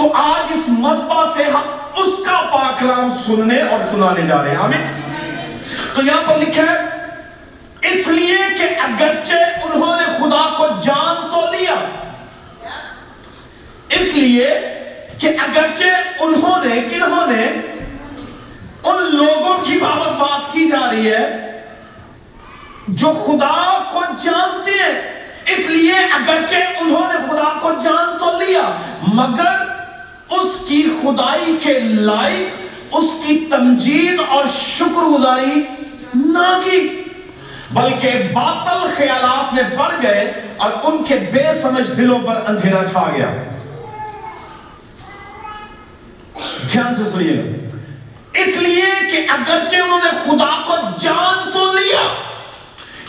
تو آج اس مذبح سے ہم اس کا پاکلام سننے اور سنانے جا رہے ہیں، آمین۔ تو یہاں پر لکھا ہے، اس لیے کہ اگرچہ انہوں نے خدا کو جان تو لیا، اس لیے کہ اگرچہ انہوں نے، کنہوں نے ان لوگوں کی بابت بات کی جا رہی ہے جو خدا کو جانتے ہیں، اس لیے اگرچہ انہوں نے خدا کو جان تو لیا، مگر اس کی خدائی کے لائق، اس کی تمجید اور شکر گزاری نہ کی، بلکہ باطل خیالات میں بڑھ گئے اور ان کے بے سمجھ دلوں پر اندھیرا چھا گیا۔ دھیان سے سنیے۔ اس لیے کہ اگرچہ انہوں نے خدا کو جان تو لیا،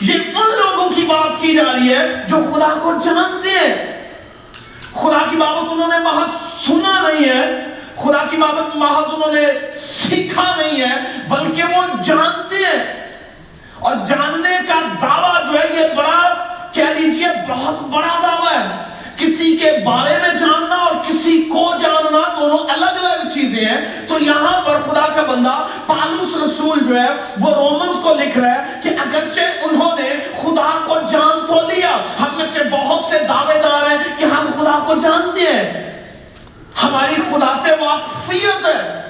یہ ان لوگوں کی بات کی جا رہی ہے جو خدا کو جانتے ہیں۔ خدا کی بابت انہوں نے محض سنا نہیں ہے۔ خدا کی بابت محض انہوں نے سیکھا نہیں ہے، بلکہ وہ جانتے ہیں۔ اور جاننے کا دعویٰ جو ہے، یہ بڑا کہہ لیجیے، بہت بڑا دعویٰ ہے۔ کسی کے بارے میں جاننا اور کسی کو جاننا دونوں الگ الگ چیزیں ہیں۔ تو یہاں پر خدا کا بندہ پالوس رسول جو ہے، وہ رومنز کو لکھ رہا ہے کہ اگرچہ انہوں نے خدا کو جان تو لیا، ہم میں سے بہت سے دعوے دار ہیں کہ ہم خدا کو جانتے ہیں۔ ہماری خدا سے واقفیت ہے۔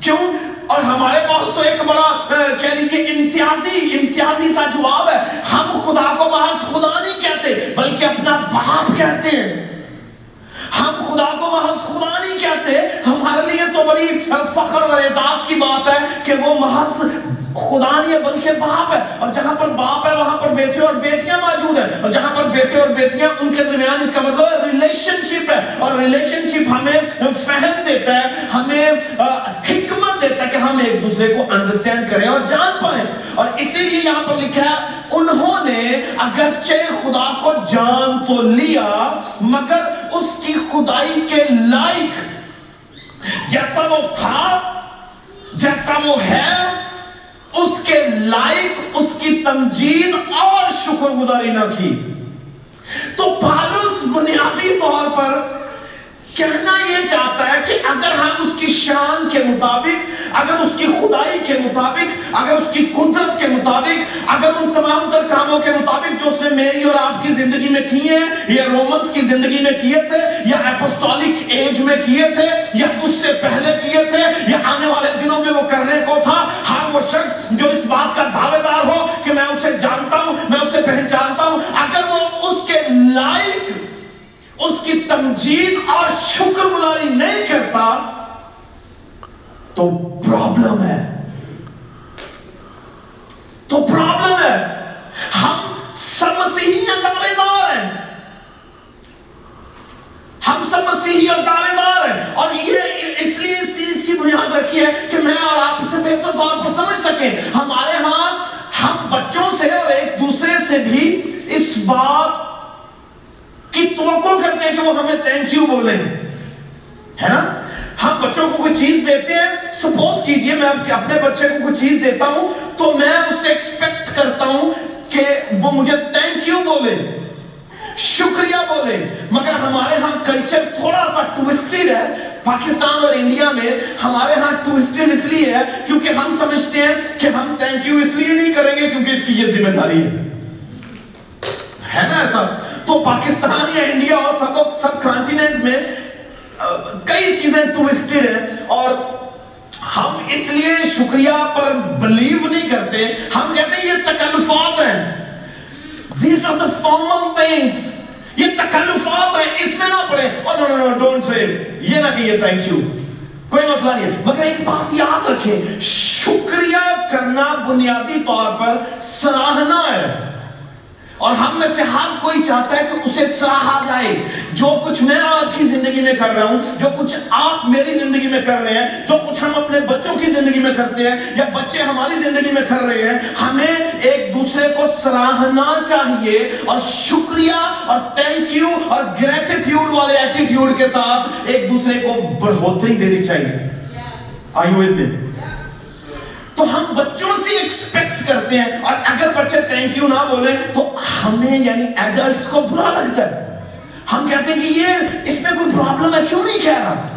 کیوں؟ اور ہمارے پاس تو ایک بڑا کہہ لیجیے امتیازی امتیازی سا جواب ہے۔ ہم خدا کو محض خدا نہیں کہتے، بلکہ اپنا باپ کہتے ہیں۔ ہم خدا کو محض خدا نہیں کہتے۔ ہمارے لیے تو بڑی فخر اور اعزاز کی بات ہے کہ وہ محض خدا نہیں ہے، بلکہ باپ ہے۔ اور جہاں پر باپ ہے، وہاں پر بیٹے اور بیٹیاں موجود ہیں۔ اور جہاں پر بیٹے اور بیٹیاں، ان کے درمیان اس کا مطلب ہے ریلیشن شپ ہے۔ اور ریلیشن شپ ہمیں فہم دیتا ہے، ہمیں حکمت دیتا ہے کہ ہم ایک دوسرے کو انڈرسٹینڈ کریں اور جان پائیں۔ اور اسی لیے یہاں پر لکھا ہے، انہوں نے اگرچہ خدا کو جان تو لیا، مگر اس کی خدائی کے لائق جیسا وہ تھا، جیسا وہ ہے اس کے لائق، اس کی تمجید اور شکر گزاری نہ کی۔ تو پالوس بنیادی طور پر کہنا یہ چاہتا ہے کہ اگر ہم اس کی شان کے مطابق، اگر اس کی خدائی کے مطابق، اگر اس کی قدرت کے مطابق، اگر ان تمام تر کاموں کے مطابق جو اس نے میری اور آپ کی زندگی میں کیے ہیں، یا رومنز کی زندگی میں کیے تھے، یا اپسٹولک ایج میں کیے تھے، یا اس سے پہلے کیے تھے، یا آنے والے دنوں میں وہ کرنے کو تھا، ہر وہ شخص جو اس بات کا دعوے دار ہو کہ میں اسے جانتا ہوں، میں اسے پہچانتا ہوں، اگر وہ اس کے لائق اس کی تمجید اور شکر گزاری نہیں کرتا تو پرابلم ہے۔ تو پرابلم ہے۔ ہم سب مسیحی دعوے دار ہیں۔ ہم سب مسیحی اور دعوے دار ہیں۔ اور یہ اس لیے اس چیز کی بنیاد رکھی ہے کہ میں اور آپ اسے بہتر طور پر سمجھ سکیں۔ ہمارے ہاں ہم بچوں سے اور ایک دوسرے سے بھی اس بات توقع کرتے ہیں کہ وہ ہمیں تھینک یو بولے ہے نا؟ ہم بچوں کو کوئی چیز دیتے ہیں سپوز کیجیے میں اپنے بچے کو کوئی چیز دیتا ہوں تو میں اس سے ایکسپیکٹ کرتا ہوں کہ وہ مجھے تھینک یو بولے، شکریہ بولے۔ مگر ہمارے ہاں کلچر تھوڑا سا ٹوسٹڈ ہے۔ پاکستان اور انڈیا میں ہمارے ہاں ٹوسٹڈ اس لیے ہے کیونکہ ہم سمجھتے ہیں کہ ہم تھینک یو اس لیے نہیں کریں گے کیونکہ اس کی یہ ذمہ داری ہے۔ ہے نا ایسا؟ تو پاکستان یا انڈیا اور سب سب کانٹیننٹ میں کئی چیزیں ٹوسٹڈ ہیں اور ہم اس لیے شکریہ پر بلیو نہیں کرتے۔ ہم کہتے ہیں یہ تکلفات ہیں۔ These are the formal things یہ تکلفات ہیں۔ اس میں نہ پڑے۔ Oh no no no don't say یہ نہ کہیے thank you کوئی مسئلہ نہیں ہے۔ مگر ایک بات یاد رکھیں۔ شکریہ کرنا بنیادی طور پر سراہنا ہے۔ اور ہم میں سے ہر کوئی چاہتا ہے کہ اسے سراہا جائے۔ جو کچھ میں آپ کی زندگی میں کر رہا ہوں جو کچھ آپ میری زندگی میں کر رہے ہیں جو کچھ ہم اپنے بچوں کی زندگی میں کرتے ہیں یا بچے ہماری زندگی میں کر رہے ہیں ہمیں ایک دوسرے کو سراہنا چاہیے۔ اور شکریہ اور تینک یو اور گریٹیٹیوڈ والے ایٹیٹیوڈ کے ساتھ ایک دوسرے کو بڑھوتری دینی چاہیے۔ آئیو میں تو ہم بچوں سے ایکسپیکٹ کرتے ہیں اور اگر بچے تھینک یو نہ بولیں تو ہمیں یعنی ایڈلٹس کو برا لگتا ہے۔ ہم کہتے ہیں کہ یہ اس میں کوئی پرابلم ہے، کیوں نہیں کہہ رہا؟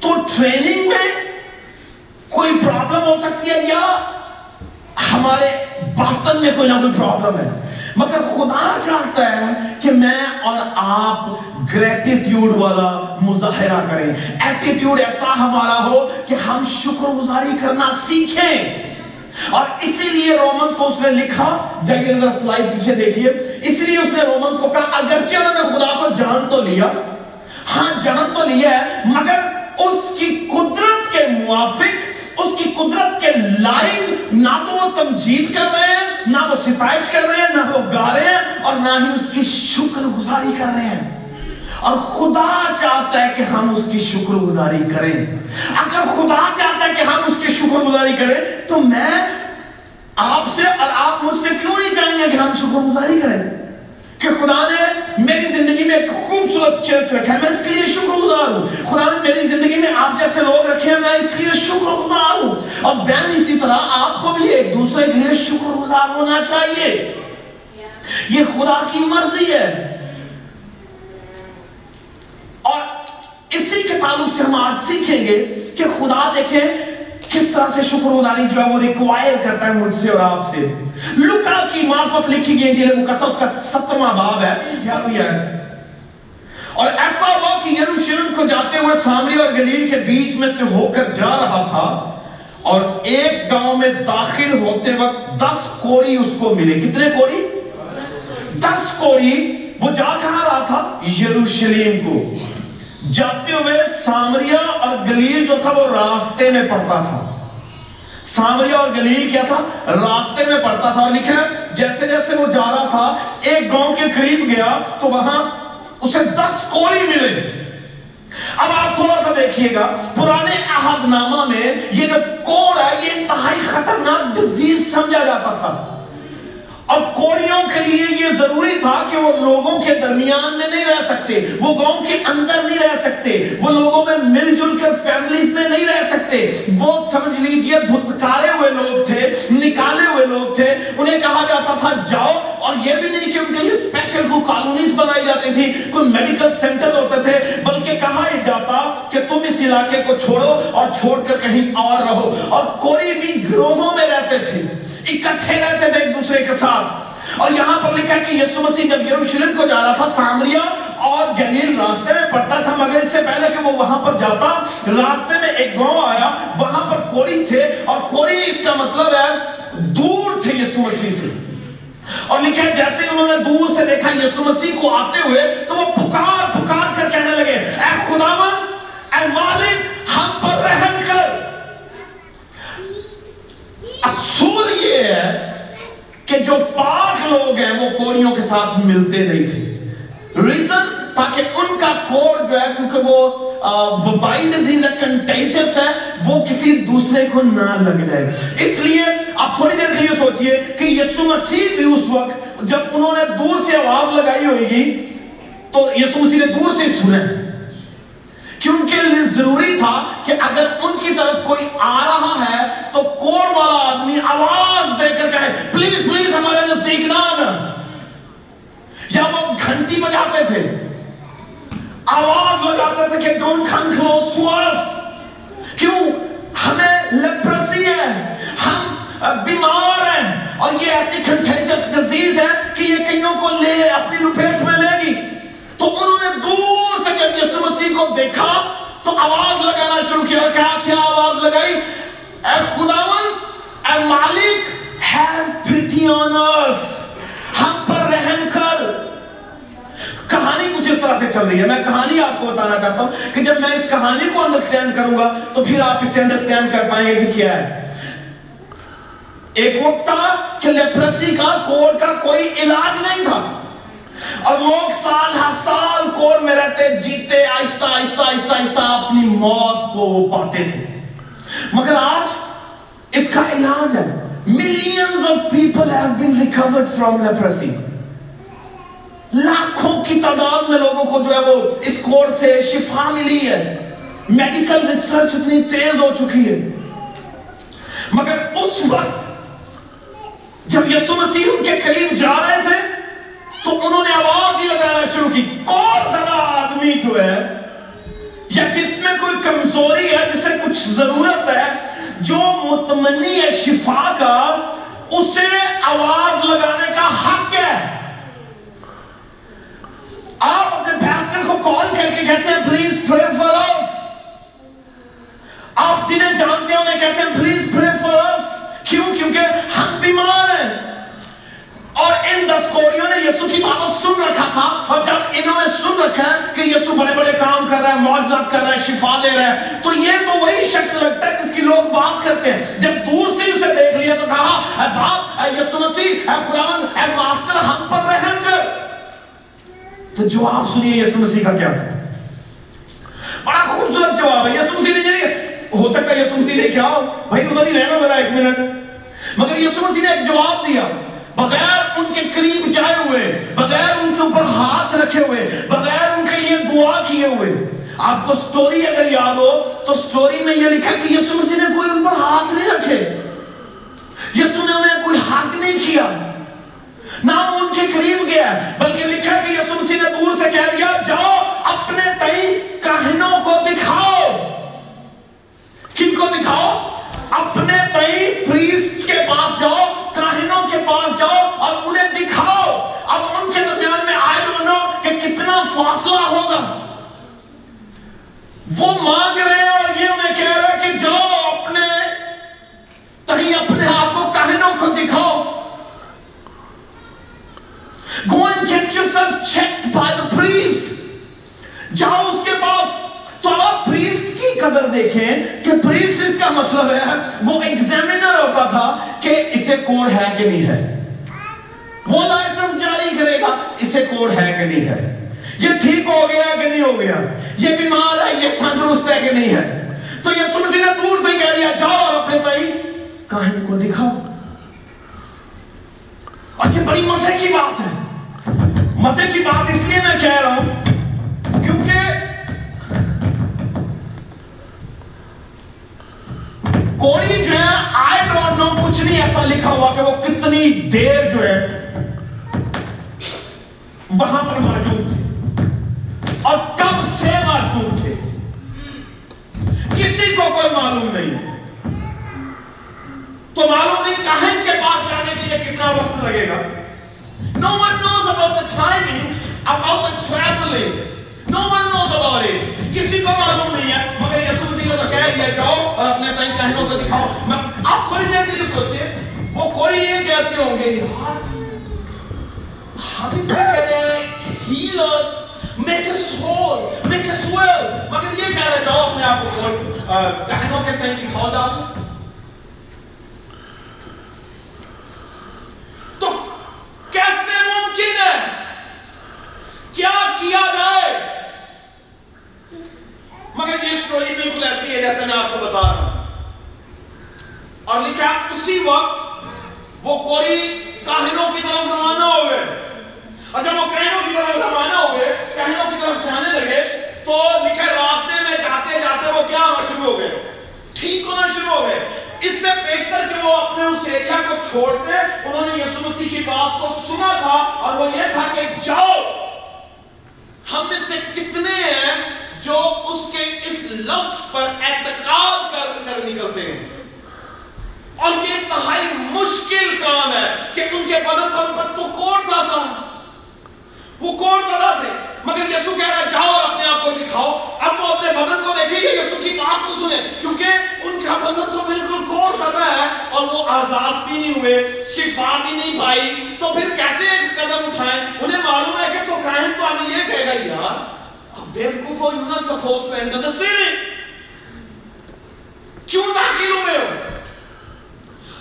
تو ٹریننگ میں کوئی پرابلم ہو سکتی ہے یا ہمارے باطن میں کوئی نہ کوئی پرابلم ہے؟ مگر خدا چاہتا ہے کہ میں اور آپ گریٹیٹیوڈ والا مظاہرہ کریں۔ ایٹیٹیوڈ ایسا ہمارا ہو کہ ہم شکر گزاری کرنا سیکھیں۔ اور اسی لیے رومنز کو اس نے لکھا، جائیے ذرا سلائڈ پیچھے دیکھیے۔ اسی لیے اس نے رومنز کو کہا اگرچہ انہوں نے خدا کو جان تو لیا۔ ہاں جان تو لیا ہے، مگر اس کی قدرت کے موافق اس کی قدرت کے لائق نہ تو وہ تمجید کر رہے ہیں، نہ وہ ستائش کر رہے ہیں، نہ وہ گا رہے ہیں اور نہ ہی اس کی شکر گزاری کر رہے ہیں۔ اور خدا چاہتا ہے کہ ہم اس کی شکر گزاری کریں۔ اگر خدا چاہتا ہے کہ ہم اس کی شکر گزاری کریں، تو میں آپ سے اور آپ مجھ سے کیوں نہیں چاہیں گے کہ ہم شکر گزاری کریں؟ کہ خدا نے میری زندگی میں ایک خوبصورت چرچ رکھا ہے۔ میں اس کے لیے شکر گزار ہوں۔ خدا نے میری زندگی میں آپ جیسے لوگ رکھے ہیں، میں اس کے لیے شکر گزار ہوں۔ اور بین اسی طرح آپ کو بھی ایک دوسرے کے لیے شکر گزار ہونا چاہیے۔ یہ خدا کی مرضی ہے۔ اور اسی کے تعلق سے ہم آج سیکھیں گے کہ خدا دیکھیں کس طرح سے شکر گزاری جو ہے وہ ریکوائر کرتا ہے مجھ سے اور آپ سے؟ لکا کی معرفت لکھی گئی انجیل مقصف کا سترواں باب ہے۔ گیارہویں آیت اور ایسا ہوا کہ یروشلم کو جاتے ہوئے سامری اور گلیل کے بیچ میں سے ہو کر جا رہا تھا اور ایک گاؤں میں داخل ہوتے وقت دس کوڑی اس کو ملے۔ کتنے کوڑی؟ دس کوڑی۔ وہ جا کہاں رہا تھا؟ یروشلم کو۔ جاتے ہوئے سامریا اور گلیل جو تھا وہ راستے میں پڑتا تھا۔ سامریا اور گلیل کیا تھا؟ راستے میں پڑتا تھا اور لکھا ہے، جیسے جیسے وہ جا رہا تھا، ایک گاؤں کے قریب گیا تو وہاں اسے دس کوڑی ملے۔ اب آپ تھوڑا سا دیکھیے گا، پرانے عہد نامہ میں یہ جو کوڑ ہے، یہ انتہائی خطرناک ڈزیز سمجھا جاتا تھا۔ اور کوڑیوں کے لیے یہ ضروری تھا کہ وہ لوگوں کے درمیان میں نہیں رہ سکتے، وہ گاؤں کے اندر نہیں رہ سکتے، وہ لوگوں میں مل جل کر فیملیز میں نہیں رہ سکتے۔ وہ سمجھ لیجیے، دھتکارے ہوئے لوگ تھے، نکالے ہوئے لوگ تھے، انہیں کہا جاتا تھا جاؤ، اور یہ بھی نہیں کہ ان کے لیے اسپیشل کو کالونیز بنائی جاتی تھی، کوئی میڈیکل سینٹر ہوتے تھے، بلکہ کہا یہ جاتا کہ اس علاقے کو چھوڑو اور چھوڑ کر کہیں اور رہو۔ اور کوئی بھی گروہوں میں رہتے تھے، اکٹھے رہتے تھے ایک دوسرے کے ساتھ۔ اور یہاں پر لکھا ہے کہ یسو مسیح جب یروشلم کو جا رہا تھا، سامریا اور گلیل راستے میں پڑتا تھا، مگر اس سے پہلے کہ وہ وہاں پر جاتا، راستے میں ایک گاؤں آیا، وہاں پر کوری تھے۔ اور کوری اس کا مطلب ہے دور تھے یسو مسیح سے۔ اور لکھا ہے، جیسے ہی انہوں نے دور سے دیکھا یسو مسیح کو آتے ہوئے، تو وہ پکار پکار کر کہنے لگے، اے خداون اے مالک، ہم پر رحم کر۔ اصول یہ ہے کہ جو پاک لوگ ہیں، وہ کوڑیوں کے ساتھ ملتے نہیں تھے۔ ریزن تاکہ ان کا کوڑ جو ہے، کیونکہ وہ وبائی ڈیزیز ہے کنٹیجس ہے، وہ کسی دوسرے کو نہ لگ جائے۔ اس لیے آپ تھوڑی دیر کے لیے سوچئے کہ یسو مسیح بھی اس وقت جب انہوں نے دور سے آواز لگائی ہوئے گی، تو یسو مسیح نے دور سے سنے ان کے لیے ضروری تھا کہ اگر ان کی طرف کوئی آ رہا ہے تو کوڑ والا آدمی آواز دے کر کہے، پلیز پلیز، ہمارے نزدیک نہ آنا. یا وہ گھنٹی بجاتے تھے، آواز لگاتے تھے کہ don't come close to us کیوں؟ ہمیں لیپرسی ہے، ہم بیمار ہیں، اور یہ ایسی کنٹینجس ڈیزیز ہے کہ یہ کئیوں کو لے، اپنی لپیٹ میں لے گی۔ تو انہوں نے دور سے جب یسو مسیح کو دیکھا تو آواز لگانا شروع کیا کہا کیا آواز لگائی؟ اے خداون، اے مالک، have pity on us ہم پر رحم کر۔ کہانی کچھ اس طرح سے چل رہی ہے۔ میں کہانی آپ کو بتانا چاہتا ہوں کہ جب میں اس کہانی کو انڈرسٹینڈ کروں گا تو پھر آپ اسے انڈرسٹینڈ کر پائیں گے کہ کیا ہے۔ ایک وقت تھا کہ لیپرسی کا، کوڑ کا کوئی علاج نہیں تھا۔ اور لوگ سال ہر سال کور میں رہتے، جیتے، آہستہ آہستہ آہستہ آہستہ اپنی موت کو وہ پاتے تھے۔ مگر آج اس کا علاج ہے۔ Millions of people have been recovered from leprosy لاکھوں کی تعداد میں لوگوں کو جو ہے وہ اس کور سے شفا ملی ہے۔ میڈیکل ریسرچ اتنی تیز ہو چکی ہے۔ مگر اس وقت جب یسو مسیح ان کے قریب جا رہے تھے تو انہوں نے آواز ہی لگانا شروع کی۔ کون زیادہ آدمی جو ہے، یا جس میں کوئی کمزوری ہے جسے کچھ ضرورت ہے، جو متمنی ہے شفا کا، اسے آواز لگانے کا حق ہے؟ آپ اپنے پیسٹر کو کال کر کے کہتے ہیں پلیز پرے فار اس آپ جنہیں جانتے ہیں انہیں کہتے ہیں پلیز پرے فار اس کیوں؟ کیونکہ ہم بیمار ہیں۔ اور ان دسکوریوں نے یسو کی بات سن رکھا تھا۔ اور جب انہوں نے سن رکھا ہے کہ یسو بڑے بڑے کام کر رہا ہے معجزات کر رہا ہے، شفا دے رہا ہے، تو یہ تو وہی شخص لگتا ہے جس کی لوگ بات کرتے ہیں۔ جب دور سے اسے دیکھ لیا تو کہا، اے باپ، اے یسو مسیح، اے خداون اے ماسٹر ہم پر رحم کر۔ تو جواب سنیے یسو مسیح کا کیا تھا؟ بڑا خوبصورت جواب ہے۔ یسو مسیح نے یہ ہو سکتا ہے یسو مسیح نے کیا ہو بھائی، ادھر ہی رہنا ذرا ایک منٹ۔ مگر یسو مسیح نے ایک جواب دیا۔ بغیر ان کے قریب جائے ہوئے، بغیر ان کے اوپر ہاتھ رکھے ہوئے، بغیر ان کے لیے دعا کیے ہوئے۔ آپ کو سٹوری اگر یاد ہو، تو سٹوری میں یہ لکھا کہ یسو مسیح نے کوئی ان پر ہاتھ نہیں رکھے۔ یسو نے انہیں کوئی حق نہیں کیا۔ نہ وہ ان کے قریب گیا، بلکہ لکھا کہ یسو مسیح نے دور سے کہہ دیا، جاؤ اپنے تئی کہنوں کو دکھاؤ۔ کن کو دکھاؤ؟ اپنے تئی پریسٹ کے پاس جاؤ، کاہنوں کے پاس جاؤ اور انہیں دکھاؤ۔ اب ان کے درمیان میں آئے ڈونٹ نو کہ کتنا فاصلہ ہوگا۔ وہ مانگ رہے ہیں اور یہ انہیں کہہ رہے کہ جاؤ اپنے تہی اپنے آپ کو کاہنوں کو دکھاؤ۔ Go and get yourself checked by the priest. جاؤ اس کے پاس۔ تو آپ پریسٹ کی قدر دیکھیں کہ پریسٹ کا مطلب ہے؟ وہ ایگزامینر ہوتا تھا کہ اسے کوڑ ہے کہ نہیں ہے۔ وہ لائسنس جاری کرے گا، اسے کوڑ ہے کہ نہیں ہے۔ یہ ٹھیک ہو گیا کہ نہیں ہو گیا؟ یہ بیمار ہے، یہ تندرست ہے کہ نہیں ہے؟ تو یہ سمسی نے دور سے کہہ دیا، جاؤ اور اپنے تائی کہانی کو دکھاؤ۔ اور یہ بڑی مزے کی بات ہے۔ مزے کی بات اس لیے میں کہہ رہا ہوں کوڑی جو ہے آئی ڈونٹ نو کچھ نہیں ایسا لکھا ہوا کہ وہ کتنی دیر جو ہے وہاں پر موجود تھے اور کب سے موجود تھے کسی کو کوئی معلوم نہیں تو معلوم نہیں کہن کے پاس جانے کے لیے کتنا وقت لگے گا No one knows about the timing, about the traveling. No one knows about it. کسی کو معلوم نہیں ہے مگر یسوع مسیح نے تو کہہ دیا جاؤ اور اپنے تئیں کہنوں کو دکھاؤ۔ آپ تھوڑی دیر کے لیے سوچے وہ کوئی یہ کہتے ہوں گے؟ یار ہم اسے کہہ رہے ہیں heal us make us whole make us well. مگر یہ کہہ رہے جاؤ اپنے آپ کو کہنوں کے تئیں دکھاؤ جاؤ تو کیسے ممکن ہے؟ کیا کیا جائے؟ مگر یہ سٹوری بالکل ایسی ہے جیسے میں آپ کو بتا رہا ہوں۔ اور لکھا اسی وقت وہ کوری کاہنوں کی طرف روانہ ہو گئے۔ اور جب وہ کہنوں کی طرف روانہ ہو گئے کہنوں کی طرف جانے لگے، تو لکھا راستے میں جاتے جاتے وہ کیا ہونا شروع ہو گئے؟ ٹھیک ہونا شروع ہو گئے۔ اس سے پیشتر کہ وہ اپنے اس ایریا کو چھوڑتے، انہوں نے یسوع مسیح کی بات کو سنا تھا اور وہ یہ تھا کہ جاؤ۔ ہم میں سے کتنے ہیں جو اس کے اس لفظ پر اعتقاد کر کر نکلتے ہیں؟ اور یہ انتہائی مشکل کام ہے کہ ان کے بدن پر پر تو کوڑ تھا سا وہ کوڑ تھا تھے، مگر یسوع کہہ رہا ہے، جاؤ اور اپنے آپ کو دکھاؤ۔ اب وہ اپنے بدن کو دیکھیں گے، یسوع کی بات کو سنیں، کیونکہ ان کا بدن تو اور وہ آزاد بھی نہیں ہوئے، شفا بھی نہیں پائی۔ تو پھر کیسے ایک قدم اٹھائیں؟ انہیں معلوم ہے کہ تو کاہن تو ابھی یہ کہے گا، یار، اب بیوقوف ہو you not suppose to enter the city. کیوں داخل ہوئے ہو؟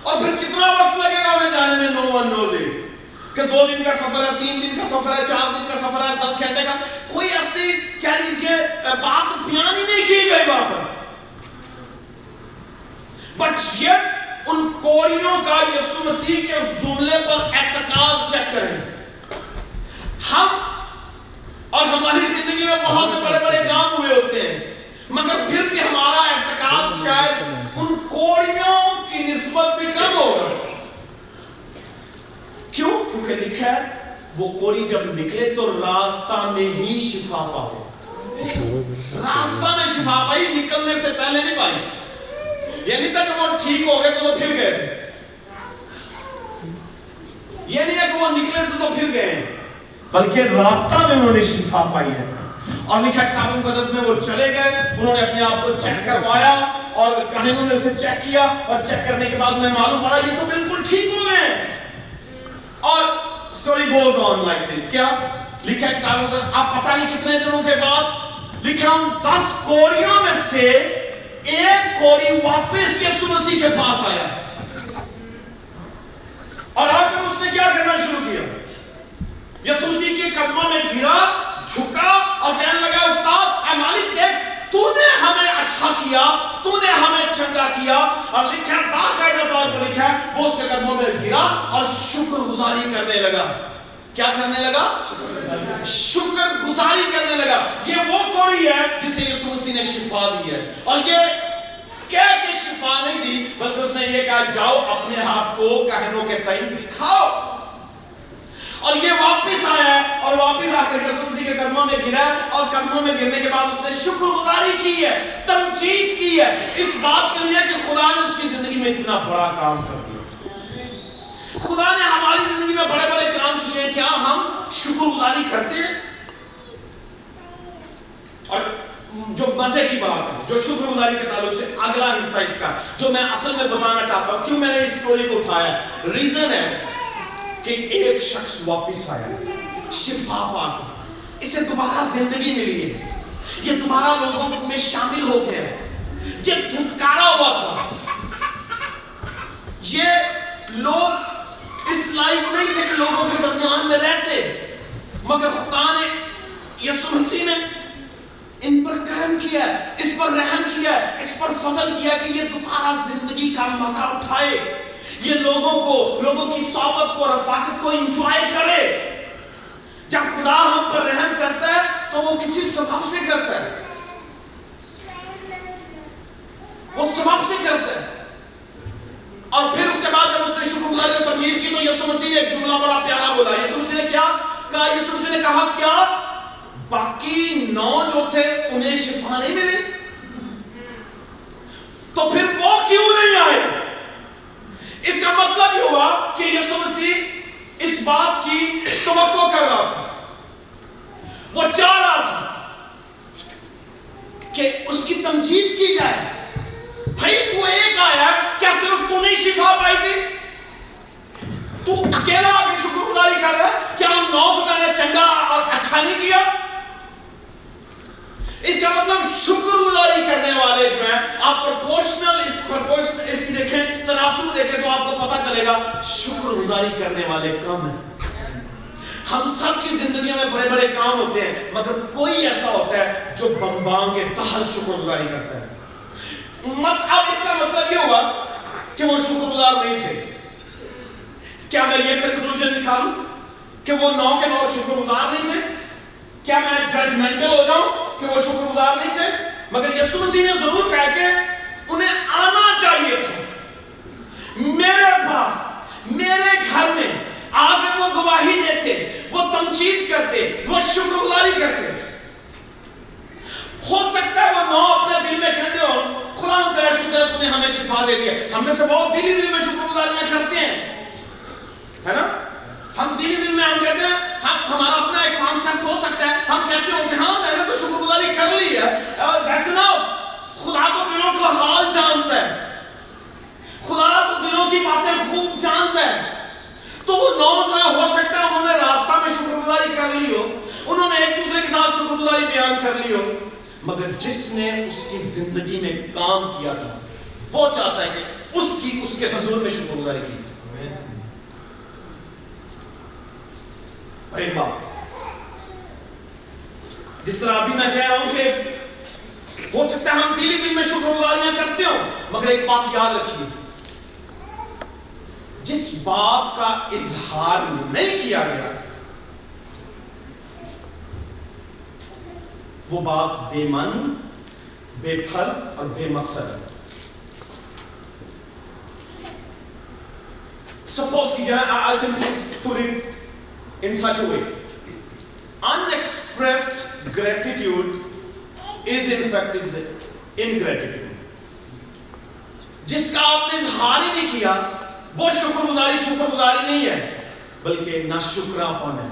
اور پھر کتنا وقت لگے گا ہمیں جانے میں؟ نو ون نوز اٹ کہ دو دن کا سفر ہے، تین دن کا سفر ہے، چار دن کا سفر ہے، دس گھنٹے کا۔ کوئی ایسی، کہہ لیجیے بات بیان ہی نہیں کی گئی وہاں پر۔ بٹ یٹ ان کوریوں کا یسوع مسیح کے اس جملے پر اعتقاد چیک کریں۔ ہم اور ہماری زندگی میں بہت سے بڑے بڑے کام ہوئے ہوتے ہیں مگر پھر بھی ہمارا اعتقاد شاید ان کوریوں کی نسبت بھی کم ہوگا۔ کیوں؟ کیونکہ لکھا ہے وہ کوڑی جب نکلے تو راستہ میں ہی شفا پاؤ راستہ میں شفا پائی نکلنے سے پہلے نہیں پائی۔ یہ نہیں تھا کہ وہ ٹھیک ہو گئے تو وہ پھر گئے تھے۔ یہ نہیں ہے کہ وہ نکلے تھے تو پھر گئے۔ بلکہ راستہ میں انہوں نے شفا پائی ہے۔ اور لکھا کتاب مقدس میں وہ چلے گئے۔ انہوں نے اپنے آپ کو چیک کروایا اور کہانوں نے اسے چیک کیا اور چیک کرنے کے بعد انہیں معلوم پڑا یہ تو بالکل ٹھیک ہو گئے۔ اور story goes on like this کیا؟ لکھا کتاب مقدس آپ پتہ نہیں کتنے دنوں کے بعد؟ لکھا ہم دس کوڑیوں میں سے ایک کوڑی واپس یسو مسیح کے پاس آیا۔ اور آ کر اس نے کیا کرنا شروع کیا؟ یسو مسیح کے قدموں میں گرا جھکا اور کہنے لگا، استاد، اے مالک، دیکھ تو نے ہمیں اچھا کیا تو نے ہمیں چنگا کیا۔ اور لکھا، باقاعدہ طور پر لکھا وہ اس کے قدموں میں گرا اور شکر گزاری کرنے لگا۔ کیا کرنے لگا؟ شکر گزاری کرنے لگا۔ یہ وہ کوئی ہے جسے یسوع مسیح نے شفا دی ہے۔ اور یہ کہہ کے شفا نہیں دی، بلکہ اس نے یہ کہا، جاؤ اپنے آپ کو کہنوں کے تئیں دکھاؤ۔ اور یہ واپس آیا ہے اور واپس آ کر یسوع مسیح کے قدموں میں گرا اور قدموں میں گرنے کے بعد اس نے شکر گزاری کی ہے، تمجید کی ہے۔ اس بات کے لیے کہ خدا نے اس کی زندگی میں اتنا بڑا کام کر دیا۔ خدا نے ہماری زندگی میں بڑے بڑے کام کیے ہیں، کیا ہم شکر گزاری کرتے ہیں؟ اور جو مزے کی بات ہے، جو شکر گزاری کے تعلق سے اگلا حصہ اس کا، جو میں اصل میں بتانا چاہتا ہوں، کیوں میں نے اس سٹوری کو اٹھایا ریزن ہے کہ ایک شخص واپس آیا، شفا پا کر اسے دوبارہ زندگی ملی ہے۔ یہ دوبارہ لوگوں میں شامل ہو گیا ہے۔ یہ دھتکارا ہوا تھا۔ یہ لوگ اس لائق نہیں تھے کہ لوگوں کے درمیان میں رہتے، مگر خدا نے، یسوع مسیح نے ان پر کرم کیا ہے اس پر رحم کیا ہے اس پر فضل کیا کہ یہ دوبارہ زندگی کا مزہ اٹھائے، یہ لوگوں کو، لوگوں کی صحبت کو، رفاقت کو انجوائے کرے۔ جب خدا ہم پر رحم کرتا ہے، تو وہ کسی سبب سے کرتا ہے۔ وہ سبب سے کرتا ہے۔ اور پھر اس کے بعد جب اس اللہ نے شکر کی تو یسوع مسیح نے ایک جملہ بڑا پیارا بولا، یسوع مسیح نے کیا؟ کہا، یسوع مسیح نے کہا، کیا؟ باقی نو جو تھے انہیں شفا نہیں ملی؟ تو پھر وہ کیوں نہیں آئے؟ اس کا مطلب یہ ہوا کہ یسوع مسیح اس بات کی توقع کر رہا تھا۔ وہ چاہ رہا تھا کہ اس کی تمجید کی جائے۔ بھائی، تو ایک آیا، کیا صرف تو نہیں شفا پائی تھی؟ تو اکیلا ابھی شکر گزاری کر رہا ہے کیا ہم نو کو میں نے چنگا اور اچھا نہیں کیا؟ اس کا مطلب شکر گزاری کرنے والے جو ہیں، آپ پرپورشنل اس پرپورشنل اس کی دیکھیں، تناسب دیکھیں تو آپ کو پتا چلے گا، شکر گزاری کرنے والے کم ہیں۔ ہم سب کی زندگیوں میں بڑے بڑے کام ہوتے ہیں، مگر کوئی ایسا ہوتا ہے جو بمبان کے تحل شکر گزاری کرتا ہے۔ مت اب اس کا مطلب یہ ہوا کہ وہ شکر گزار نہیں تھے۔ کیا میں یہ کنکلوژن نکالوں کہ وہ نو کے نو شکر گزار نہیں تھے؟ کیا میں ججمنٹل ہو جاؤں کہ وہ شکر گزار نہیں تھے؟ مگر یسوع مسیح نے ضرور کہا کہ انہیں آنا چاہیے تھا میرے پاس، میرے گھر میں آگر وہ گواہی دیتے، وہ تمچید کرتے، وہ شکر گزاری کرتے۔ ہو سکتا ہے وہ نو اپنے دل میں کہتے ہو خدا تیرا شکر ہے تمہیں ہمیں شفا دے دیا ہم میں سے بہت دلی دل میں شکر گزاریاں کرتے ہیں۔ ہے نا؟ ہم دلی دل میں ہم کہتے ہیں، ہم ہمارا اپنا ایک کانسیپٹ ہو سکتا ہے۔ ہم کہتے ہوں کہ ہاں میں نے تو شکر گزاری کر لی ہے۔ دیٹس انف خدا تو دلوں کا حال جانتا ہے۔ خدا تو دلوں کی باتیں خوب جانتا ہے۔ تو وہ نو جو ہے، ہو سکتا ہے انہوں نے راستہ میں شکر گزاری کر لی ہو۔ انہوں نے ایک دوسرے کے ساتھ شکر گزاری بیان کر لی ہو۔ مگر جس نے اس کی زندگی میں کام کیا تھا، وہ چاہتا ہے کہ اس کی اس کے حضور میں شکر گزاری کی اور ایک جس طرح ابھی میں کہہ رہا ہوں کہ ہو سکتا ہے ہم دلی دل میں شکر گزاریاں کرتے ہو مگر ایک بات یاد رکھیے جس بات کا اظہار نہیں کیا گیا وہ بات بے من بے پھل اور بے مقصد ہے سپوز کی جائے I simply put in such a way. Unexpressed gratitude is in fact is انگریٹیٹیوڈ جس کا آپ نے اظہار ہی نہیں کیا وہ شکر گزاری شکر گزاری نہیں ہے بلکہ نہ شکرا پن ہے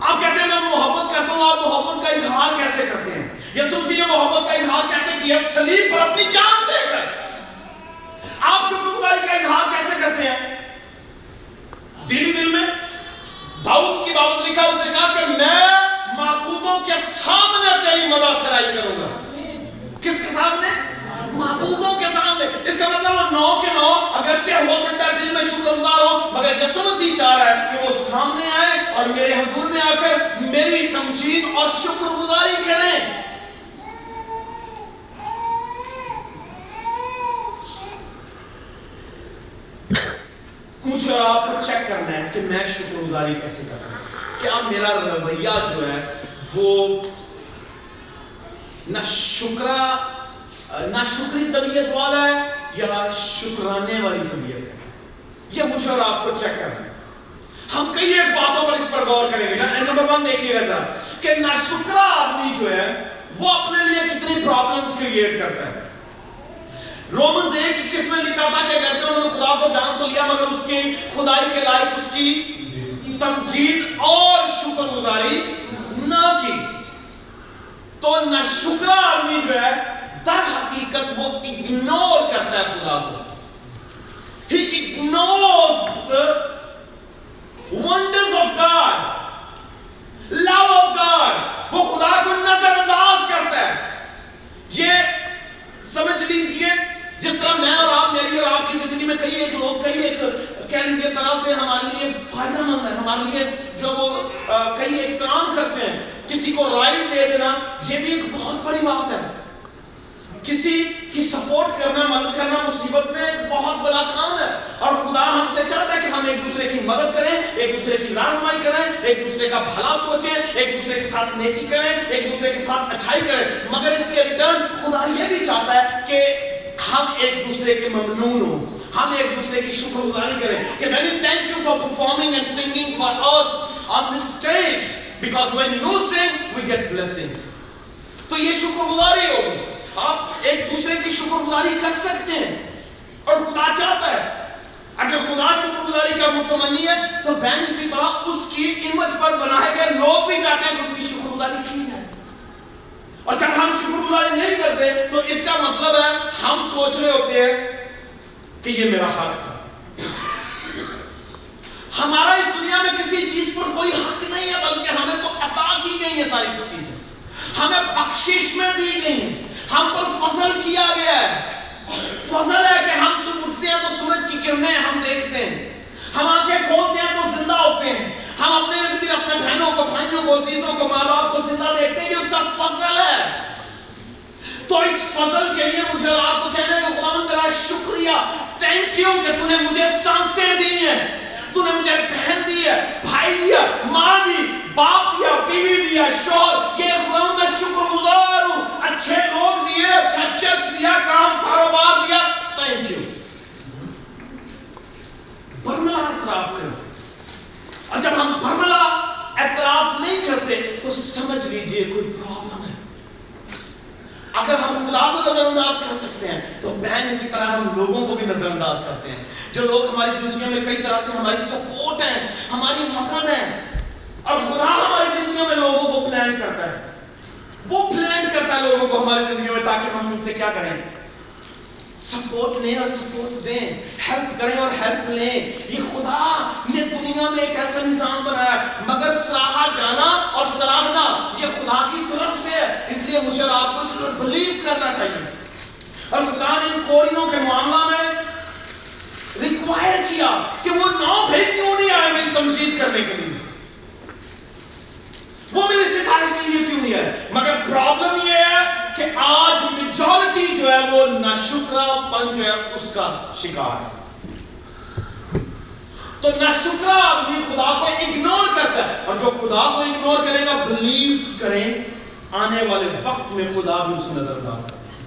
آپ کہتے ہیں میں محبت کرتا ہوں آپ محبت کا اظہار کیسے کرتے ہیں یسوع نے محبت کا اظہار کیسے کیا سلیب پر اپنی جان دے کر آپ شکر گزاری کا اظہار کیسے کرتے ہیں؟ مگر چاہ رہا ہے کہ وہ سامنے آئے اور میرے حضور میں آ کر میری تمجید اور شکر گزاری کریں۔ مجھے اور آپ کو چیک کرنا ہے کہ میں شکر گزاری کیسے کرتا ہوں۔ کیا میرا رویہ جو ہے وہ نہ شکرا نہ شکری طبیعت والا ہے یا شکرانے والی طبیعت ہے؟ یہ مجھے اور آپ کو چیک کرنا ہے۔ ہم کئی ایک باتوں پر اس پر غور کریں گے۔ نمبر ون دیکھیے گا ذرا کہ ناشکرا آدمی جو ہے، وہ اپنے لیے کتنی پرابلمز کریٹ کرتا ہے۔ رومنز ایک اکیس میں لکھا تھا کہ اگرچہ انہوں نے خدا کو جان تو لیا، مگر اس کی خدائی کے لائق اس کی تمجید اور شکر گزاری نہ کی تو نہ شکرا آدمی جو ہے در حقیقت وہ اگنور کرتا ہے خدا کو He ignores the wonders of God, love of God. وہ خدا کو نظر انداز کرتا ہے یہ سمجھ لیجیے جس طرح میں اور آپ میری اور آپ کی زندگی میں کئی ایک لوگ کئی ایک کہہ لیجیے سے ہمارے لیے فائدہ مند ہے، ہمارے لیے جو وہ کئی ایک کام کرتے ہیں، کسی کو رائٹ دے دینا، یہ بھی ایک بہت بڑی بات ہے۔ کسی کی سپورٹ کرنا، مدد کرنا مصیبت میں ایک بہت بڑا کام ہے۔ اور خدا ہم سے چاہتا ہے کہ ہم ایک دوسرے کی مدد کریں، ایک دوسرے کی رہنمائی کریں، ایک دوسرے کا بھلا سوچیں، ایک دوسرے کے ساتھ نیکی کریں، ایک دوسرے کے ساتھ اچھائی کریں۔ مگر اس کے ریٹرن خدا یہ بھی چاہتا ہے کہ ہم ایک دوسرے کے ممنون ہوں۔ ہم ایک دوسرے کی شکر گزاری کریں کہ many thank you for performing and singing for us on this stage because when you sing we get blessings. تو یہ شکر گزاری ہوگی۔ آپ ایک دوسرے کی شکر گزاری کر سکتے ہیں۔ اور خدا چاہتا ہے، اگر خدا شکر گزاری کا متمنی ہے، تو بہن اسی طرح اس کی امت پر بنائے گئے لوگ بھی چاہتے ہیں کہ ان کی شکر گزاری کی جائے۔ اور جب ہم شکر گزاری نہیں کرتے تو اس کا مطلب ہے ہم سوچ رہے ہوتے ہیں کہ یہ میرا حق تھا۔ ہمارا اس دنیا میں کسی چیز پر کوئی حق نہیں ہے، بلکہ ہمیں تو عطا کی گئی ہیں ساری چیزیں۔ ہمیں بخشش میں دی گئی ہیں۔ ہم پر فضل کیا گیا ہے۔ فضل ہے کہ ہم صبح اٹھتے ہیں تو سورج کی کرنیں ہم دیکھتے ہیں۔ ہم آنکھیں کھولتے ہیں تو زندہ ہوتے ہیں۔ ہم اپنے ارد گرد اپنے بہنوں کو، بھائیوں کو، عزیزوں کو، ماں باپ کو زندہ دیکھتے ہیں یہ اس کا فضل ہے۔ تو اس فضل کے لیے مجھے اور آپ کو کہنے کا خدا تیرا شکریہ۔ تھینک یو کہ تو نے مجھے سانسیں دی ہیں۔ تو نے مجھے بہن دی ہے بھائی دیا ماں دی، باپ دیا بیوی دیا شوہر یہ خدا میں شکر گزار ہوں۔ اچھے لوگ دیے اچھا چرچ دیا، کام، کاروبار دیا۔ تھینک یو برملا اعتراف کرو اور جب ہم برملا اعتراف نہیں کرتے تو یہ کوئی پرابلم ہے۔ اگر ہم خدا کو نظر انداز کر سکتے ہیں، تو بہن اسی طرح ہم لوگوں کو بھی نظر انداز کرتے ہیں۔ جو لوگ ہماری زندگیوں میں کئی طرح سے ہماری سپورٹ ہیں، ہماری مدد ہیں، اور خدا ہماری زندگیوں میں لوگوں کو پلان کرتا ہے۔ وہ پلان کرتا ہے لوگوں کو ہماری زندگیوں میں، تاکہ ہم ان سے کیا کریں۔ سپورٹ لیں اور سپورٹ دیں۔ ہیلپ کریں اور ہیلپ لیں۔ یہ خدا نے دنیا میں ایک ایسا نظام بنایا مگر سراہا جانا اور سراہنا یہ خدا کی طرف سے ہے۔ اس لیے مجھے اور آپ کو اس پر بلیو کرنا چاہیے۔ اور خدا نے ان کوریوں کے معاملہ میں ریکوائر کیا کہ وہ نو بھائی کیوں نہیں آئے میری تمجید کرنے کے لیے؟ وہ میری ستائش کے لیے کیوں نہیں آئے؟ مگر پرابلم یہ ہے کہ آج میجورٹی جو ہے وہ نشکرہ پن جو ہے اس کا شکار ہے۔ تو نشکرہ آدمی خدا کو اگنور کرتا ہے اور جو خدا کو اگنور کرے گا بلیو کریں، آنے والے وقت میں خدا بھی اسے نظر انداز کرتا ہے۔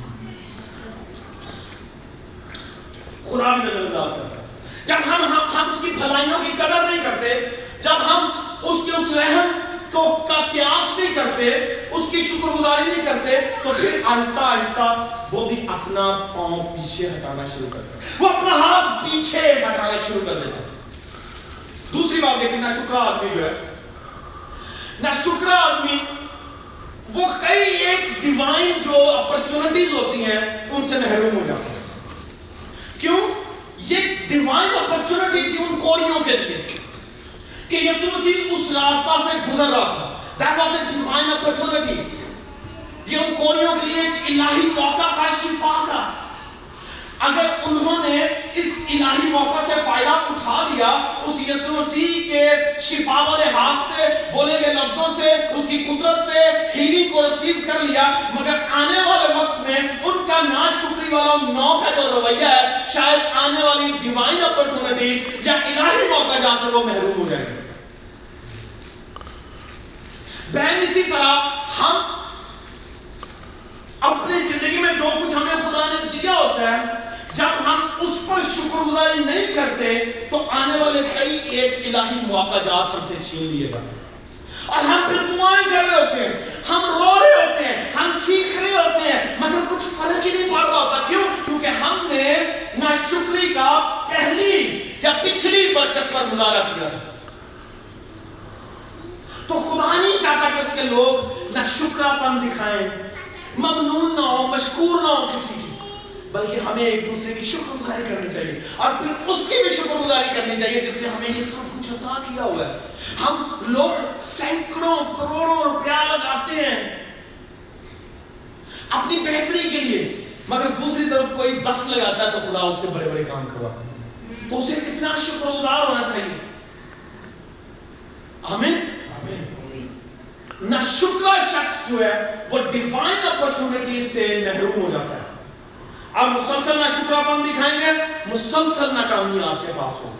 خدا بھی نظر انداز کرتا ہے۔ جب ہم ہم ہم اس کی بھلائیوں کی قدر نہیں کرتے، جب ہم اس کے اس رحم کو کا قیاس نہیں کرتے، اس کی شکر گزاری نہیں کرتے، تو پھر آہستہ آہستہ وہ بھی اپنا پاؤں پیچھے ہٹانا شروع کر دیتے وہ اپنا ہاتھ پیچھے ہٹانا شروع کر دیتے دوسری بات دیکھیں، نہ شکرا آدمی جو ہے، نہ شکرا آدمی، وہ کئی ایک ڈیوائن جو اپرچونٹیز ہوتی ہیں، ان سے محروم ہو جاتے ہیں کیوں؟ یہ ڈیوائن اپرچونٹی تھی ان کوڑیوں کے لیے۔ کہ یسو مسیح اس راستہ سے گزر رہا تھا۔ that was a divine opportunity یہ ان کوڑیوں کے لیے ایک الہی موقع کا شفا کا اگر انہوں نے اس الہی موقع سے فائدہ اٹھا لیا، اس یسو مسیح کے شفا والے ہاتھ سے، بولے گئے لفظوں سے، اس کی قدرت سے ہیلنگ کو رسیو کر لیا، مگر آنے والے وقت میں ان کا نا شکری والا نو کا جو رویہ ہے، شاید آنے والی ڈیوائن اپرچونٹی یا الہی موقع جہاں سے وہ محروم ہو جائے گا بہن اسی طرح ہم اپنی زندگی میں جو کچھ ہمیں خدا نے دیا ہوتا ہے، جب ہم اس پر شکر گزاری نہیں کرتے، تو آنے والے کئی ایک الہی موقع جات ہم سے چھین لیے گا۔ اور ہم پھر دعائیں کر رہے ہوتے ہیں، ہم رو رہے ہوتے ہیں، ہم چیخ رہے ہوتے ہیں، مگر کچھ فرق ہی نہیں پڑ رہا ہوتا۔ کیوں؟ کیونکہ ہم نے نہ شکری کا پہلی یا پچھلی برکت پر گزارا کیا تھا تو خدا نہیں چاہتا کہ اس کے لوگ نہ شکرہ پن دکھائیں، ممنون نہ ہو مشکور نہ ہو کسی کی، بلکہ ہمیں ایک دوسرے کی شکر گزاری کرنی چاہیے۔ اور پھر اس کی بھی شکر گزاری کرنی چاہیے جس نے ہمیں یہ سب کچھ عطا کیا ہوا ہے۔ ہم لوگ سینکڑوں کروڑوں روپیہ لگاتے ہیں اپنی بہتری کے لیے، مگر دوسری طرف کوئی دس لگاتا ہے تو خدا اس سے بڑے بڑے کام کرواتا ہے۔ تو اسے کتنا شکر گزار ہونا چاہیے۔ آمین۔ نہ شکرہ شخص جو ہے وہ ڈیفائن اپرچونٹی سے محروم ہو جاتا ہے۔ آپ مسلسل نہ شکرہ پن دکھائیں گے مسلسل ناکامی آپ کے پاس ہوگی۔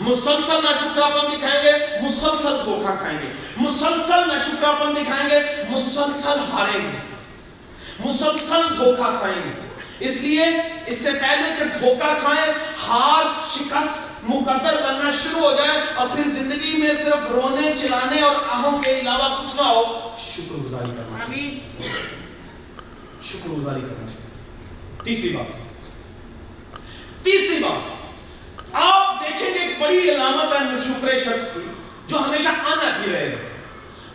مسلسل نہ شکرہ پن دکھائیں گے مسلسل دھوکہ کھائیں گے۔ مسلسل نہ شکرہ پن دکھائیں گے مسلسل ہاریں گے۔ مسلسل دھوکہ کھائیں گے۔ اس لیے اس سے پہلے کہ دھوکہ کھائیں ہار شکست مقدر بننا شروع ہو جائے اور پھر زندگی میں صرف رونے چلانے اور آہوں کے علاوہ کچھ نہ ہو شکر گزاری کرنا چاہیے شکر گزاری کرنا چاہیے تیسری بات۔ تیسری بات۔ آپ دیکھیں گے ایک بڑی علامت ہے نشکر شخص کی جو ہمیشہ آنا کی رہے گا۔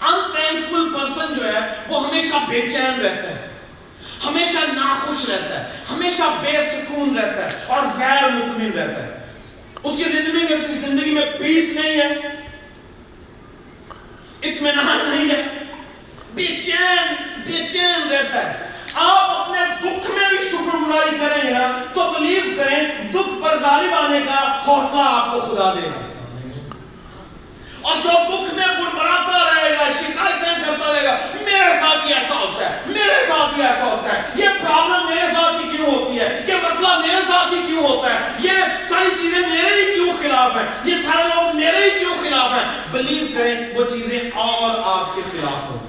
ان تھینکفل پرسن جو ہے وہ ہمیشہ بے چین رہتا ہے۔ ہمیشہ ناخوش رہتا ہے، ہمیشہ بے سکون رہتا ہے اور غیر مطمئن رہتا ہے۔ اس کی زندگی میں زندگی میں پیس نہیں ہے، اطمینان نہیں ہے، بے چین بے چین رہتا ہے۔ آپ اپنے دکھ میں بھی شکر گزاری کریں گے نا، تو بلیو کریں، دکھ پر غالب آنے کا حوصلہ آپ کو خدا دے گا۔ اور جو دکھ میں بڑبڑاتا رہے گا شکایتیں کرتا رہے گا میرے ساتھ ہی ایسا ہوتا ہے میرے ساتھ ہی ایسا ہوتا ہے یہ پرابلم میرے ساتھ ہی کیوں ہوتی ہے یہ مسئلہ میرے ساتھ ہی کیوں ہوتا ہے یہ ساری چیزیں میرے ہی کیوں خلاف ہیں یہ سارے لوگ میرے ہی کیوں خلاف ہیں بلیو کریں وہ چیزیں اور آپ کے خلاف ہوں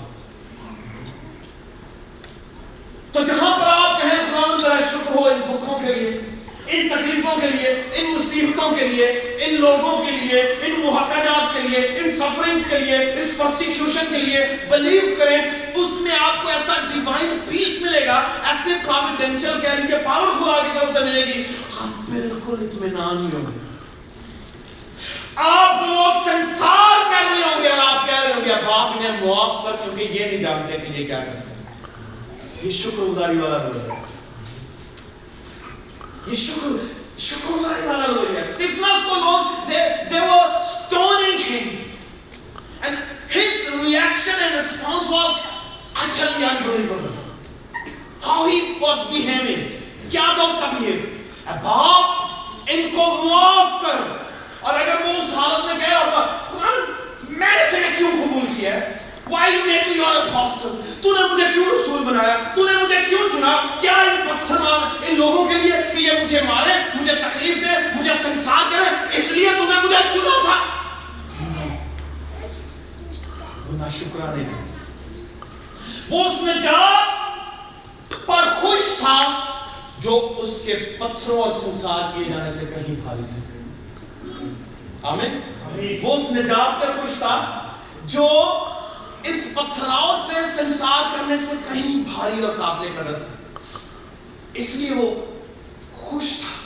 تو جہاں پر آپ کہیں خدا ذرا شکر ہو ان دکھوں کے لیے ان تکلیفوں کے لیے، ان مصیبتوں کے لیے، ان لوگوں کے لیے، ان محقجات کے لیے، ان سفرنگز کے لیے، اس پرسیکیوشن کے لیے بلیو کریں، اس میں آپ کو ایسا ڈیوائن پیس ملے گا، ایسے پراویڈنشل کہہ لیجیے پاور خدا کی طرف سے ملے گی۔ آپ بالکل اطمینان ہی ہوں گے۔ آپ لوگ سنسار کر رہے ہوں گے اور آپ کہہ رہے ہوں گے باپ انہیں معاف کر، کیونکہ یہ نہیں جانتے کہ یہ کیا کرتے ہیں۔ یہ شکر گزاری والا روز ہے۔ یہ شکر شکر گزاری والا لوگ ہے اسٹیفنس کو لوگ they, they were stoning him. And his reaction and response was utterly unbelievable. How he was behaving. کیا تھا اس کا behave? باپ ان کو معاف کر اور اگر وہ اس حالت میں کہہ رہا ہوتا میں نے تمہیں کیوں قبول کیا ہے Why you make me your apostle? تو نے مجھے کیوں رسول بنایا تو نے مجھے کیوں چنا کیا ان پتھر مار ان لوگوں کے لیے کہ یہ مجھے مارے مجھے تکلیف دے مجھے سنسار کرے اس لیے تو نے مجھے چنا تھا وہ نہ شکرانے تھا وہ اس نجات پر خوش تھا جو اس کے پتھروں اور سنسار کیے جانے سے کہیں بھاری تھے آمین وہ اس نجات سے خوش تھا جو اس پتھراؤ سے سنسار کرنے سے کہیں بھاری اور قابل قدر تھا۔ اس لیے وہ خوش تھا۔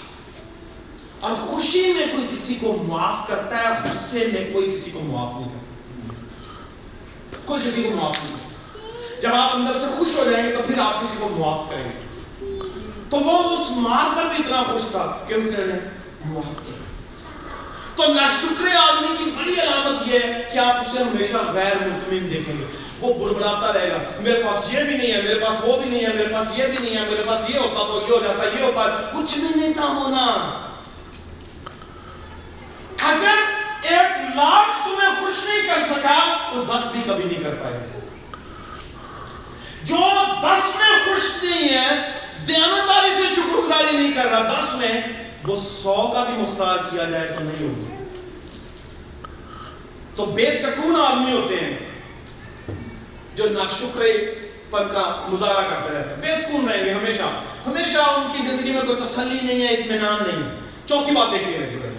اور خوشی میں کوئی کسی کو معاف کرتا ہے، غصے میں کوئی کسی کو معاف نہیں کرتا۔ کوئی کسی کو معاف نہیں کرتا۔ جب آپ اندر سے خوش ہو جائیں گے تو پھر آپ کسی کو معاف کریں گے۔ تو وہ اس مار پر بھی اتنا خوش تھا کہ اس نے معاف کیا۔ تو ناشکر آدمی کی بڑی علامت یہ ہے کہ آپ اسے ہمیشہ غیر مطمئن دیکھیں گے۔ وہ بڑبڑاتا رہے گا۔ میرے پاس یہ بھی نہیں ہے، میرے پاس وہ بھی نہیں ہے، میرے پاس یہ بھی نہیں ہے، میرے پاس یہ ہوتا تو یہ ہو جاتا، یہ ہوتا۔ کچھ بھی نہیں تھا ہونا۔ اگر ایک لاکھ تمہیں خوش نہیں کر سکا، تو دس بھی کبھی نہیں کر پائے جو دس میں خوش نہیں ہے، دیانتداری سے شکر گزاری نہیں کر رہا، دس میں وہ سو کا بھی مختار کیا جائے تو نہیں ہوگی۔ تو بے سکون آدمی ہوتے ہیں جو ناشکر پر کا مظاہرہ کرتے رہتے ہیں بے سکون رہیں گے ہمیشہ۔ ہمیشہ ان کی زندگی میں کوئی تسلی نہیں ہے، اطمینان نہیں ہے۔ چوکی بات دیکھیے۔ رہتی ہے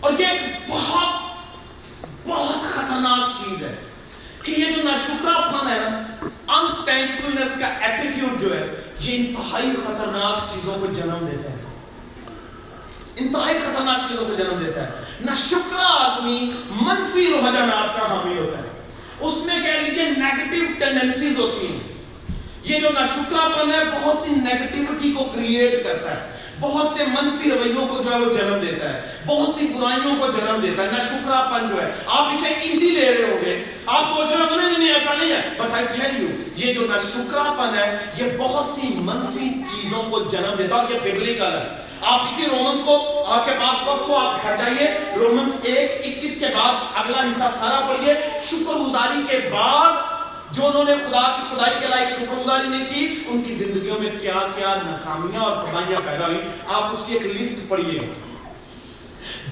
اور یہ ایک بہت بہت خطرناک چیز ہے کہ یہ جو ناشکرا پن ہے ان تھینکفلنس کا ایٹیٹیوڈ جو ہے یہ انتہائی خطرناک چیزوں کو جنم دیتا ہے۔ انتہائی خطرناک چیزوں کو جنم دیتا ہے۔ نہ شکرا آدمی منفی رجحانات کا حامی ہوتا ہے۔ اس میں کہہ لیجیے نیگیٹو ٹینڈنسیز ہوتی ہیں۔ یہ جو ناشکرا پن ہے، بہت سی نیگیٹیوٹی کو کریٹ کرتا ہے۔ بہت سے منفی رویوں کو جو ہے وہ جنم دیتا ہے۔ بہت سی برائیوں کو جنم دیتا ہے۔ نہ شکرا پن جو ہے۔ آپ اسے ایزی لے رہے ہو گے۔ آپ سوچ رہے ہو نہیں نہیں ایسا نہیں ہے۔ بٹ آئی ٹیل یو یہ جو نہ شکرا پن ہے، یہ بہت سی منفی چیزوں کو جنم دیتا ہے۔ اور یہ بگلی کا ہے۔ آپ اسی رومنز کو، آپ کے پاس وقت کو آپ گھر جائیے۔ رومنز ایک اکیس کے بعد اگلا حصہ سارا پڑھیے۔ شکر گزاری کے بعد جو انہوں نے خدا کی خدائی کے لائق شکر گزاری نہیں کی، ان کی زندگیوں میں کیا کیا ناکامیاں اور تباہیاں پیدا ہوئی آپ اس کی ایک لسٹ پڑھیے۔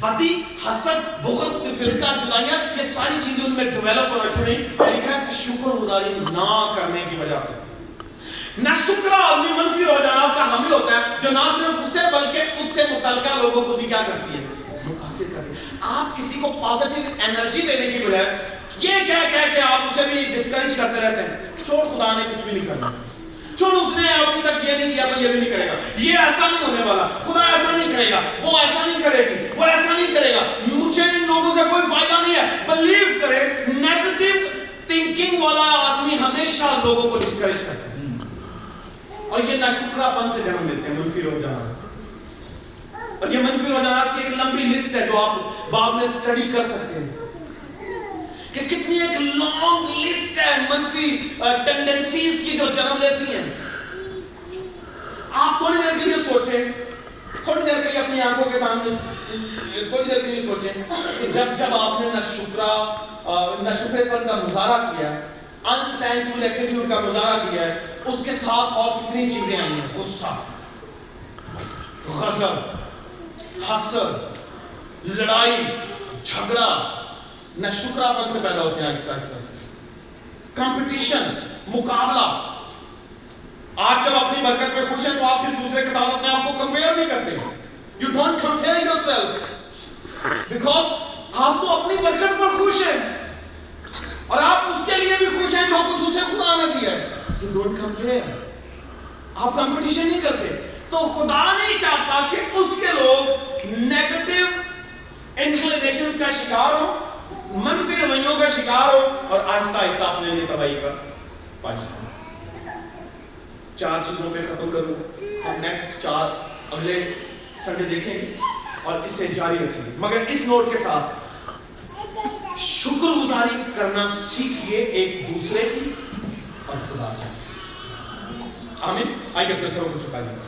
بتی، حسد، بغض فرقہ جدائیاں، یہ ساری چیزیں ان میں ڈیولپ ہونا شروع ہوئی لکھا ہے کہ شکر گزاری نہ کرنے کی وجہ سے۔ نہ شکرا اپنی منفی ہو جانا کا حامل ہوتا ہے، جو نہ صرف اسے بلکہ اس سے متعلقہ لوگوں کو بھی کیا کرتی ہے؟ متاثر کرتی ہے۔ آپ کسی کو پازیٹیو انرجی دینے کی بجائے یہ کہہ کہہ کہ آپ اسے بھی ڈسکریج کرتے رہتے ہیں۔ چھوڑ خدا نے کچھ بھی نہیں کرنا۔ چھوڑ اس نے ابھی تک یہ نہیں کیا تو یہ بھی نہیں کرے گا۔ یہ ایسا نہیں ہونے والا۔ خدا ایسا نہیں کرے گا۔ وہ ایسا نہیں کرے گی۔ وہ ایسا نہیں کرے گا۔ مجھے ان لوگوں سے کوئی فائدہ نہیں ہے۔ بلیو کرے نیگیٹو تھنکنگ والا آدمی ہمیشہ لوگوں کو ڈسکریج کرتا ہے۔ اور یہ ناشکرہ پن سے جنم لیتے ہیں، منفی رو جانا اور یہ منفی رو جانا کی ایک لمبی لسٹ ہے جو آپ باب میں سٹڈی کر سکتے ہیں۔ کہ کتنی ایک لانگ لسٹ ہے منفی ٹینڈنسیز کی جو جنم لیتی ہیں. آپ تھوڑی دیر کے لیے سوچیں. تھوڑی دیر کے لیے اپنی آنکھوں کے سامنے، تھوڑی دیر کے لیے سوچیں کہ جب جب آپ نے نہ شکرا نہ شکرے پر کا مظاہرہ کیا ہے ان تھینکفل ایٹیٹیوڈ کا مظاہرہ کیا ہے اس کے ساتھ اور کتنی چیزیں آئی ہیں؟ غصہ، غضب، حسر، لڑائی، جھگڑا نہ شکرا پن پیدا ہوتے ہیں آہستہ آہستہ کمپٹیشن مقابلہ۔ آپ جب اپنی برکت میں خوش ہیں تو آپ پھر دوسرے کے ساتھ اپنے آپ کو کمپیئر نہیں کرتے۔ You don't compare yourself because آپ تو اپنی برکت پر خوش ہیں۔ اور آپ اس کے لیے بھی خوش ہیں جو کچھ اسے خدا نے دیا ہے۔ یو ڈونٹ کمپیئر آپ کمپٹیشن نہیں کرتے۔ تو خدا نہیں چاہتا کہ اس کے لوگ نیگیٹو انکلینیشن کا شکار ہوں۔ منفی رویوں کا شکار ہو اور آہستہ آہستہ اپنے لیے تباہی کا پاکستان چار چیزوں پہ ختم کروں۔ ہم نیکسٹ چار اگلے سنڈے دیکھیں اور اسے جاری رکھیں مگر اس نوٹ کے ساتھ شکر گزاری کرنا سیکھیے ایک دوسرے کی اور خدا کی۔ آمین۔ آئیے اپنے سروں کو چکا دیں